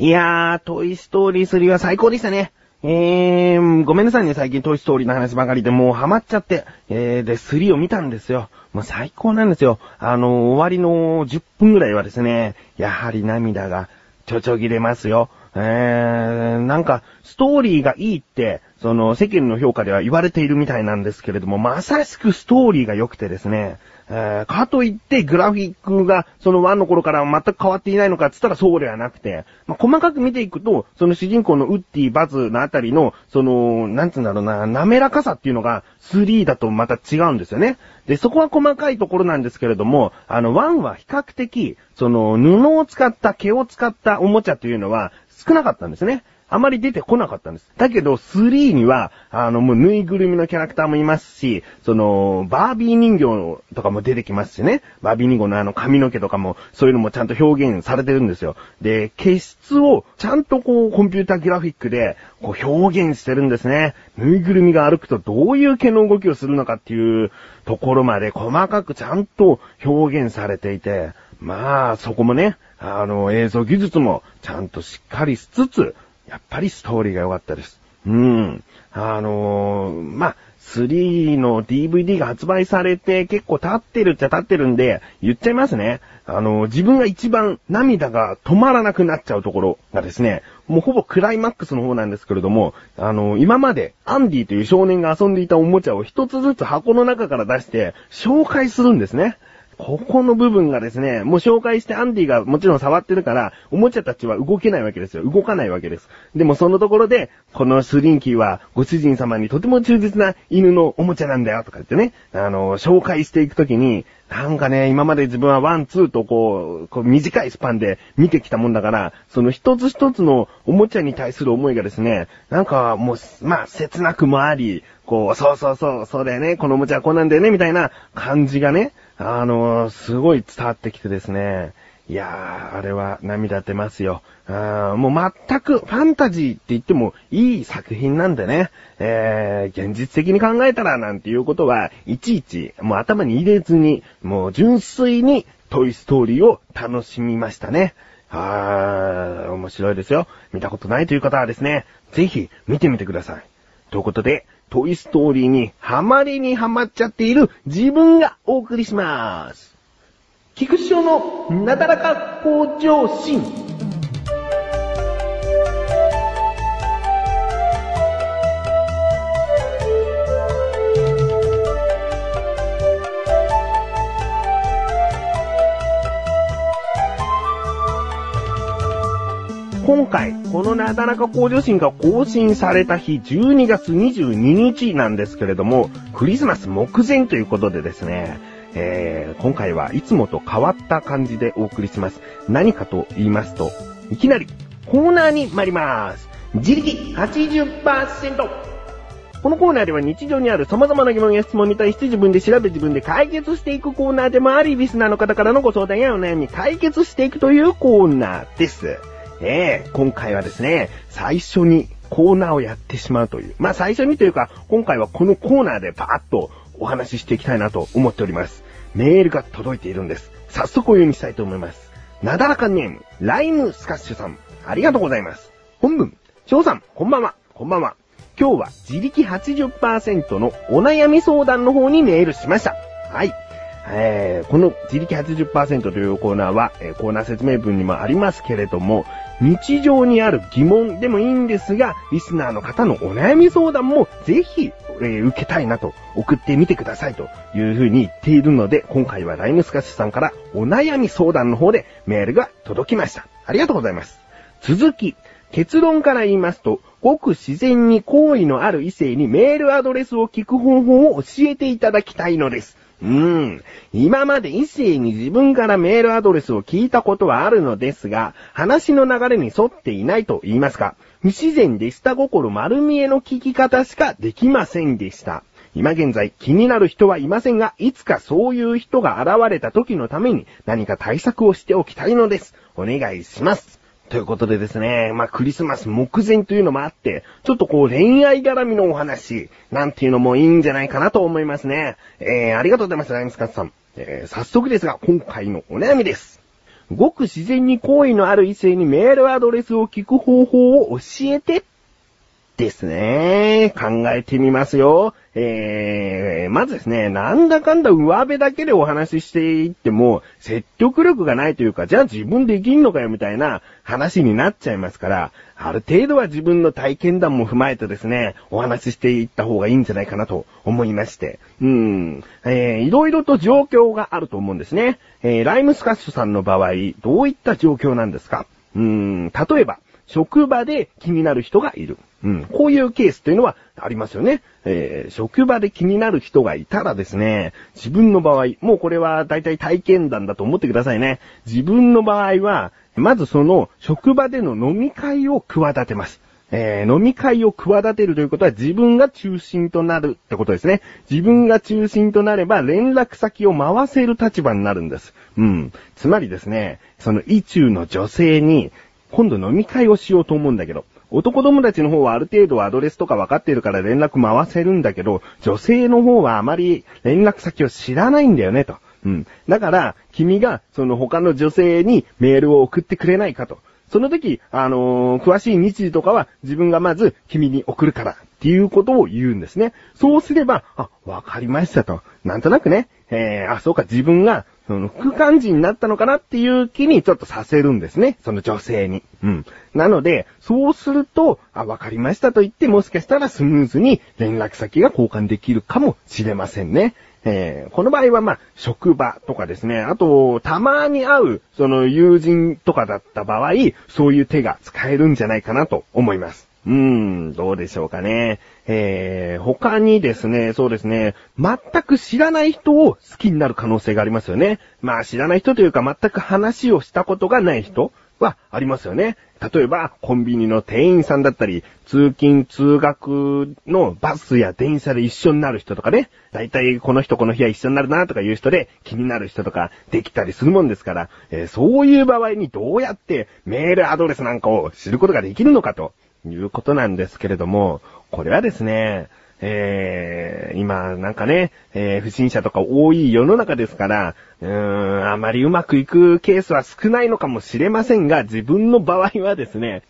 いやー、トイストーリー3は最高でしたね。えー、ごめんなさいね、最近トイストーリーの話ばかりでもうハマっちゃって、えー、で、3を見たんですよ。もう最高なんですよ。あの、終わりの10分ぐらいはですね、やはり涙がちょちょぎれますよ。えー、なんか、ストーリーがいいって、その、世間の評価では言われているみたいなんですけれども、まさしくストーリーが良くてですね、えー、かといってグラフィックがその1の頃から全く変わっていないのかって言ったらそうではなくて、まあ、細かく見ていくと、その主人公のウッディ、バズのあたりの、その、なんつうんだろうな、滑らかさっていうのが3だとまた違うんですよね。で、そこは細かいところなんですけれども、あの、1は比較的、その、布を使った、毛を使ったおもちゃというのは少なかったんですね。あまり出てこなかったんです。だけど、3には、あの、もうぬいぐるみのキャラクターもいますし、その、バービー人形とかも出てきますしね。バービー人形のあの髪の毛とかも、そういうのもちゃんと表現されてるんですよ。で、毛質をちゃんとこう、コンピュータグラフィックで、こう表現してるんですね。ぬいぐるみが歩くとどういう毛の動きをするのかっていうところまで細かくちゃんと表現されていて、まあ、そこもね、あの、映像技術もちゃんとしっかりしつつ、やっぱりストーリーが良かったです。うん。あのー、まあ、3の DVD が発売されて結構経ってるっちゃ経ってるんで、言っちゃいますね。あのー、自分が一番涙が止まらなくなっちゃうところがですね、もうほぼクライマックスの方なんですけれども、あのー、今までアンディという少年が遊んでいたおもちゃを一つずつ箱の中から出して紹介するんですね。ここの部分がですね、もう紹介してアンディがもちろん触ってるから、おもちゃたちは動けないわけですよ。動かないわけです。でもそのところで、このスリンキーはご主人様にとても忠実な犬のおもちゃなんだよとか言ってね、あの、紹介していくときに、なんかね、今まで自分は one、two とこう、こう短いスパンで見てきたもんだから、その一つ一つのおもちゃに対する思いがですね、なんかもう、まあ、切なくもあり、こう、そうそうそう、そうだよね、このおもちゃはこうなんだよね、みたいな感じがね、あの、すごい伝わってきてですね。いやー、あれは涙出ますよ。あもう全くファンタジーって言ってもいい作品なんでね。えー、現実的に考えたらなんていうことは、いちいちもう頭に入れずに、もう純粋にトイストーリーを楽しみましたね。あー、面白いですよ。見たことないという方はですね、ぜひ見てみてください。ということで、トイストーリーにハマりにハマっちゃっている自分がお送りします。菊師匠のなだらか向上心。今回、このなだらか向上心が更新された日、12月22日なんですけれども、クリスマス目前ということでですね、えー、今回はいつもと変わった感じでお送りします。何かと言いますと、いきなりコーナーに参ります。自力80%。このコーナーでは日常にある様々な疑問や質問に対して自分で調べ自分で解決していくコーナーでもあり、リスナーの方からのご相談やお悩み解決していくというコーナーです。ええ今回はですね、最初にコーナーをやってしまうという。まあ最初にというか、今回はこのコーナーでパーッとお話ししていきたいなと思っております。メールが届いているんです。早速お読みしたいと思います。なだらかネーム、ライムスカッシュさん、ありがとうございます。本文、翔さん、こんばんは、こんばんは。今日は自力80%のお悩み相談の方にメールしました。はい。えー、この自力80%というコーナーは、えー、コーナー説明文にもありますけれども、日常にある疑問でもいいんですが、リスナーの方のお悩み相談もぜひ、えー、受けたいなと送ってみてくださいというふうに言っているので、今回はライムスカッシュさんからお悩み相談の方でメールが届きました。ありがとうございます。続き、結論から言いますと、ごく自然に好意のある異性にメールアドレスを聞く方法を教えていただきたいのです。うん。今まで異性に自分からメールアドレスを聞いたことはあるのですが、話の流れに沿っていないと言いますか、不自然で下心丸見えの聞き方しかできませんでした。今現在気になる人はいませんが、いつかそういう人が現れた時のために何か対策をしておきたいのです。お願いします。ということでですね、まあ、クリスマス目前というのもあって、ちょっとこう恋愛絡みのお話、なんていうのもいいんじゃないかなと思いますね。えー、ありがとうございます、ライムスカッツさん。えー、早速ですが、今回のお悩みです。ごく自然に好意のある異性にメールアドレスを聞く方法を教えてですね。考えてみますよ。えー、まずですね、なんだかんだ上辺だけでお話ししていっても、説得力がないというか、じゃあ自分できんのかよみたいな話になっちゃいますから、ある程度は自分の体験談も踏まえてですね、お話ししていった方がいいんじゃないかなと思いまして。うん。えー、いろいろと状況があると思うんですね。えー、ライムスカッシュさんの場合、どういった状況なんですか？うん、例えば、職場で気になる人がいる。うん。こういうケースっていうのはありますよね。えー、職場で気になる人がいたらですね、自分の場合、もうこれは大体体験談だと思ってくださいね。自分の場合は、まずその職場での飲み会を企てます。えー、飲み会を企てるということは自分が中心となるってことですね。自分が中心となれば連絡先を回せる立場になるんです。うん。つまりですね、その意中の女性に今度飲み会をしようと思うんだけど、男友達の方はある程度アドレスとか分かっているから連絡回せるんだけど、女性の方はあまり連絡先を知らないんだよね、と。うん。だから、君が、その他の女性にメールを送ってくれないかと。その時、あのー、詳しい日時とかは自分がまず君に送るからっていうことを言うんですね。そうすれば、あ、わかりましたと。なんとなくね、えー、あ、そうか、自分がその、副幹事になったのかなっていう気にちょっとさせるんですね。その女性に。うん。なので、そうすると、あ、わかりましたと言って、もしかしたらスムーズに連絡先が交換できるかもしれませんね。えー、この場合はまあ、職場とかですね、あと、たまに会う、その友人とかだった場合、そういう手が使えるんじゃないかなと思います。うーん、どうでしょうかね。えー、他にですね、そうですね、全く知らない人を好きになる可能性がありますよね。まあ知らない人というか全く話をしたことがない人はありますよね。例えば、コンビニの店員さんだったり、通勤通学のバスや電車で一緒になる人とかね、だいたいこの人この日は一緒になるなとかいう人で気になる人とかできたりするもんですから、えー、そういう場合にどうやってメールアドレスなんかを知ることができるのかということなんですけれども、これはですね、えー、今なんかね、えー、不審者とか多い世の中ですから、うーん、あまりうまくいくケースは少ないのかもしれませんが、自分の場合はですね、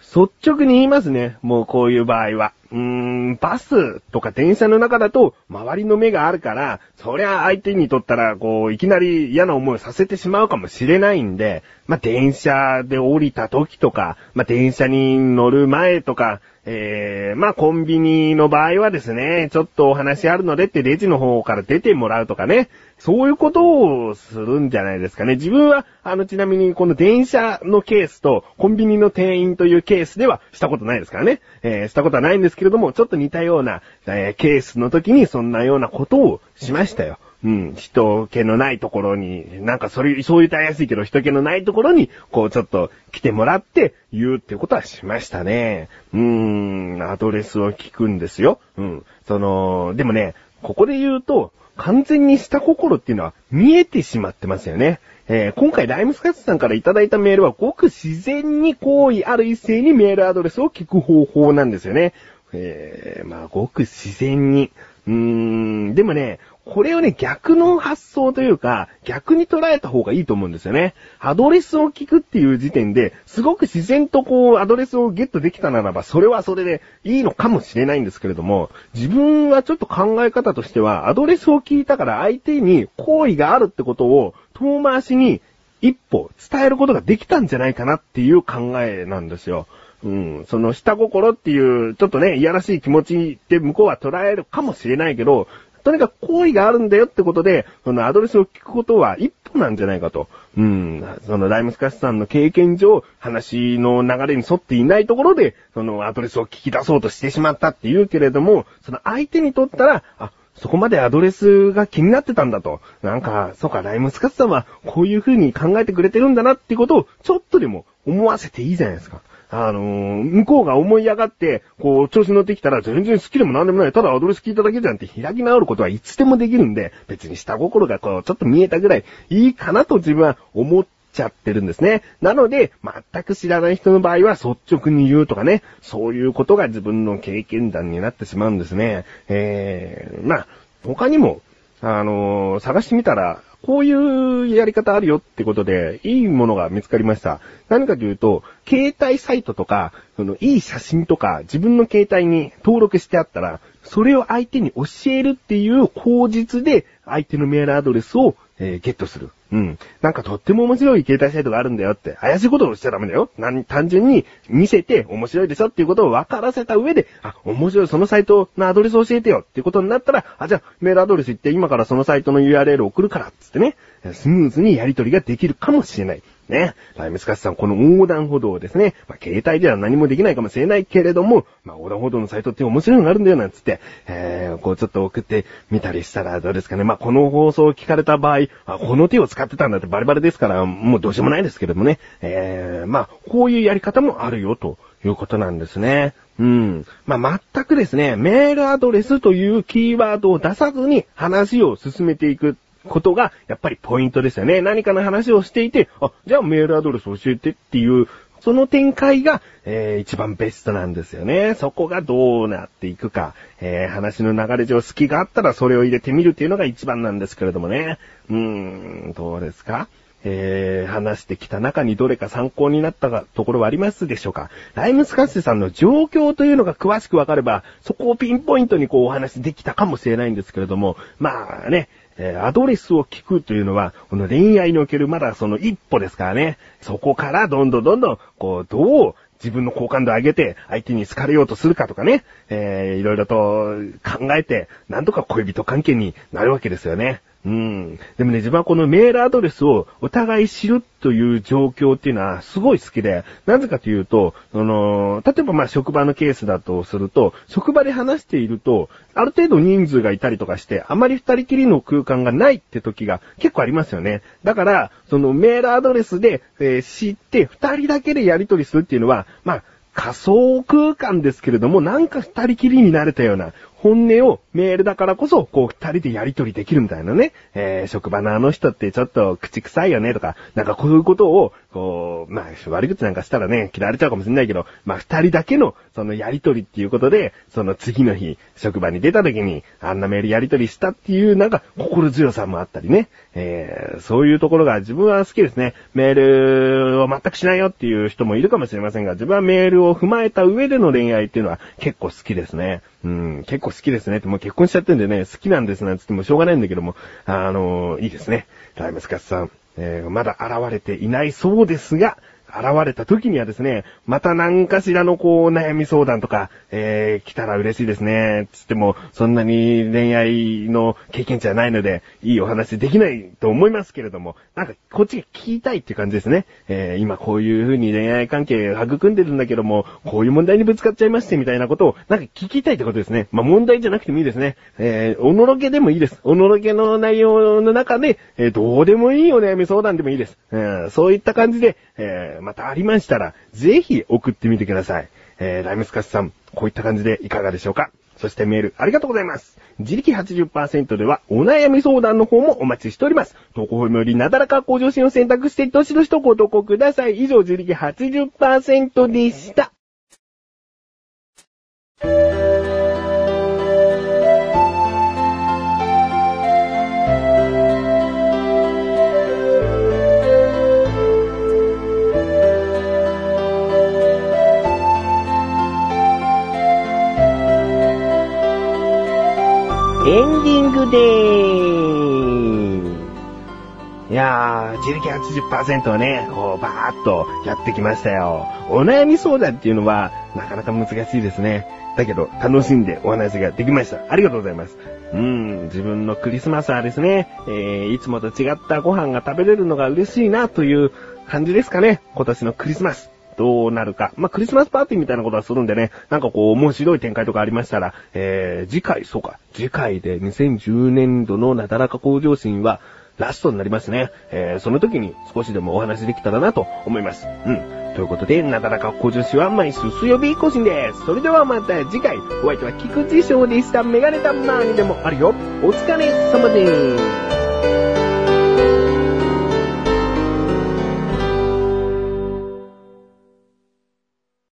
率直に言いますね。もうこういう場合は。うーん、バスとか電車の中だと周りの目があるから、そりゃ相手にとったら、こう、いきなり嫌な思いをさせてしまうかもしれないんで、まあ、電車で降りた時とか、まあ、電車に乗る前とか、えー、まあ、コンビニの場合はですね、ちょっとお話あるのでってレジの方から出てもらうとかね、そういうことをするんじゃないですかね。自分は、あの、ちなみにこの電車のケースとコンビニの店員というケースではしたことないですからね。えー、したことはないんですけれども、ちょっと似たような、えー、ケースの時にそんなようなことをしましたよ。うん、人気のないところに、なんかそれ、そう言ったら安いけど人気のないところに、こうちょっと来てもらって言うってことはしましたね。うーん、アドレスを聞くんですよ。うん。その、でもね、ここで言うと、完全に下心っていうのは見えてしまってますよね。えー、今回ライムスカッツさんからいただいたメールはごく自然に好意ある一斉にメールアドレスを聞く方法なんですよね。えー、まあ、ごく自然に。うーん、でもね、これをね、逆の発想というか、逆に捉えた方がいいと思うんですよね。アドレスを聞くっていう時点で、すごく自然とこう、アドレスをゲットできたならば、それはそれでいいのかもしれないんですけれども、自分はちょっと考え方としては、アドレスを聞いたから相手に好意があるってことを、遠回しに一歩伝えることができたんじゃないかなっていう考えなんですよ。うん、その下心っていう、ちょっとね、いやらしい気持ちって向こうは捉えるかもしれないけど、とにかく好意があるんだよってことで、そのアドレスを聞くことは一歩なんじゃないかと。うん。そのライムスカッシュさんの経験上、話の流れに沿っていないところで、そのアドレスを聞き出そうとしてしまったって言うけれども、その相手にとったら、あ、そこまでアドレスが気になってたんだと。なんか、そうか、ライムスカッシュさんはこういう風に考えてくれてるんだなってことを、ちょっとでも思わせていいじゃないですか。あのー、向こうが思い上がって、こう、調子乗ってきたら全然好きでも何でもない。ただアドレス聞いただけじゃんって開き直ることはいつでもできるんで、別に下心がこう、ちょっと見えたぐらいいいかなと自分は思っちゃってるんですね。なので、全く知らない人の場合は率直に言うとかね、そういうことが自分の経験談になってしまうんですね。えー、まあ、他にも、あのー、探してみたら、こういうやり方あるよってことで、いいものが見つかりました。何かというと、携帯サイトとか、その、いい写真とか、自分の携帯に登録してあったら、それを相手に教えるっていう口実で、相手のメールアドレスを、えー、ゲットする。うん。なんかとっても面白い携帯サイトがあるんだよって、怪しいことをしちゃダメだよ。何、単純に見せて面白いでしょっていうことを分からせた上で、あ、面白い、そのサイトのアドレス教えてよっていうことになったら、あ、じゃあメールアドレス行って今からそのサイトの URL 送るから、つってね、スムーズにやり取りができるかもしれない。ね。ライムスカッシュさん、この横断歩道をですね、まあ、携帯では何もできないかもしれないけれども、まあ、横断歩道のサイトって面白いのがあるんだよ、なんつって、えー、こうちょっと送ってみたりしたらどうですかね。まあ、この放送を聞かれた場合、あ、この手を使ってたんだってバレバレですから、もうどうしようもないですけれどもね。えー、まあ、こういうやり方もあるよ、ということなんですね。うん。まあ、全くですね、メールアドレスというキーワードを出さずに話を進めていくことが、やっぱりポイントですよね。何かの話をしていて、あ、じゃあメールアドレス教えてっていう、その展開が、えー、一番ベストなんですよね。そこがどうなっていくか、えー、話の流れ上隙があったらそれを入れてみるっていうのが一番なんですけれどもね。うーん、どうですか？えー、話してきた中にどれか参考になったところはありますでしょうか？ライムスカッシュさんの状況というのが詳しくわかれば、そこをピンポイントにこうお話できたかもしれないんですけれども、まあね、え、アドレスを聞くというのは、この恋愛におけるまだその一歩ですからね。そこからどんどんどんどん、こう、どう自分の好感度を上げて、相手に好かれようとするかとかね、えー、いろいろと考えて、なんとか恋人関係になるわけですよね。うん。でもね、自分はこのメールアドレスをお互い知るという状況っていうのはすごい好きで、なぜかというと、その、例えばまあ職場のケースだとすると、職場で話していると、ある程度人数がいたりとかして、あまり二人きりの空間がないって時が結構ありますよね。だから、そのメールアドレスで、えー、知って二人だけでやり取りするっていうのは、まあ、仮想空間ですけれども、なんか二人きりになれたような、本音をメールだからこそ、こう二人でやりとりできるみたいなね。えー、職場のあの人ってちょっと口臭いよねとか、なんかこういうことを、こう、まあ、悪口なんかしたらね、嫌われちゃうかもしれないけど、まあ二人だけの、そのやりとりっていうことで、その次の日、職場に出た時に、あんなメールやりとりしたっていう、なんか心強さもあったりね。えー、そういうところが自分は好きですね。メールを全くしないよっていう人もいるかもしれませんが、自分はメールを踏まえた上での恋愛っていうのは結構好きですね。うん、結構好きですねって、もう結婚しちゃってんでね、好きなんですなんつってもしょうがないんだけども、あのー、いいですね。ライムスカスさん、えー、まだ現れていないそうですが、現れた時にはですね、また何かしらのこう悩み相談とか、えー、来たら嬉しいですね。つっても、そんなに恋愛の経験値はないので、いいお話できないと思いますけれども、なんかこっちが聞きたいって感じですね。えー、今こういう風に恋愛関係育んでるんだけども、こういう問題にぶつかっちゃいましてみたいなことを、なんか聞きたいってことですね。まあ、問題じゃなくてもいいですね。えー、おのろけでもいいです。おのろけの内容の中で、えー、どうでもいいお悩み相談でもいいです。うん、そういった感じで、えー、またありましたら、ぜひ送ってみてください。えー、ライムスカスさん、こういった感じでいかがでしょうか？そしてメール、ありがとうございます。自力80%では、お悩み相談の方もお待ちしております。投稿フォームよりなだらか向上心を選択して、どしどしとご投稿ください。以上、自力80%でした。エンディングでー。いやー、自力80%をね、こう、バーっとやってきましたよ。お悩み相談っていうのは、なかなか難しいですね。だけど、楽しんでお話ができました。ありがとうございます。うん、自分のクリスマスはですね、えー、いつもと違ったご飯が食べれるのが嬉しいなという感じですかね。今年のクリスマス。どうなるか。まあ、クリスマスパーティーみたいなことはするんでね、なんかこう、面白い展開とかありましたら、えー、次回、そうか、次回で2010年度のなだらか向上心は、ラストになりますね。えー、その時に少しでもお話できたらなと思います。うん。ということで、なだらか向上心は毎週水曜日更新です。それではまた次回、お相手は菊池翔でした。メガネたまーにでもあるよ。お疲れ様です。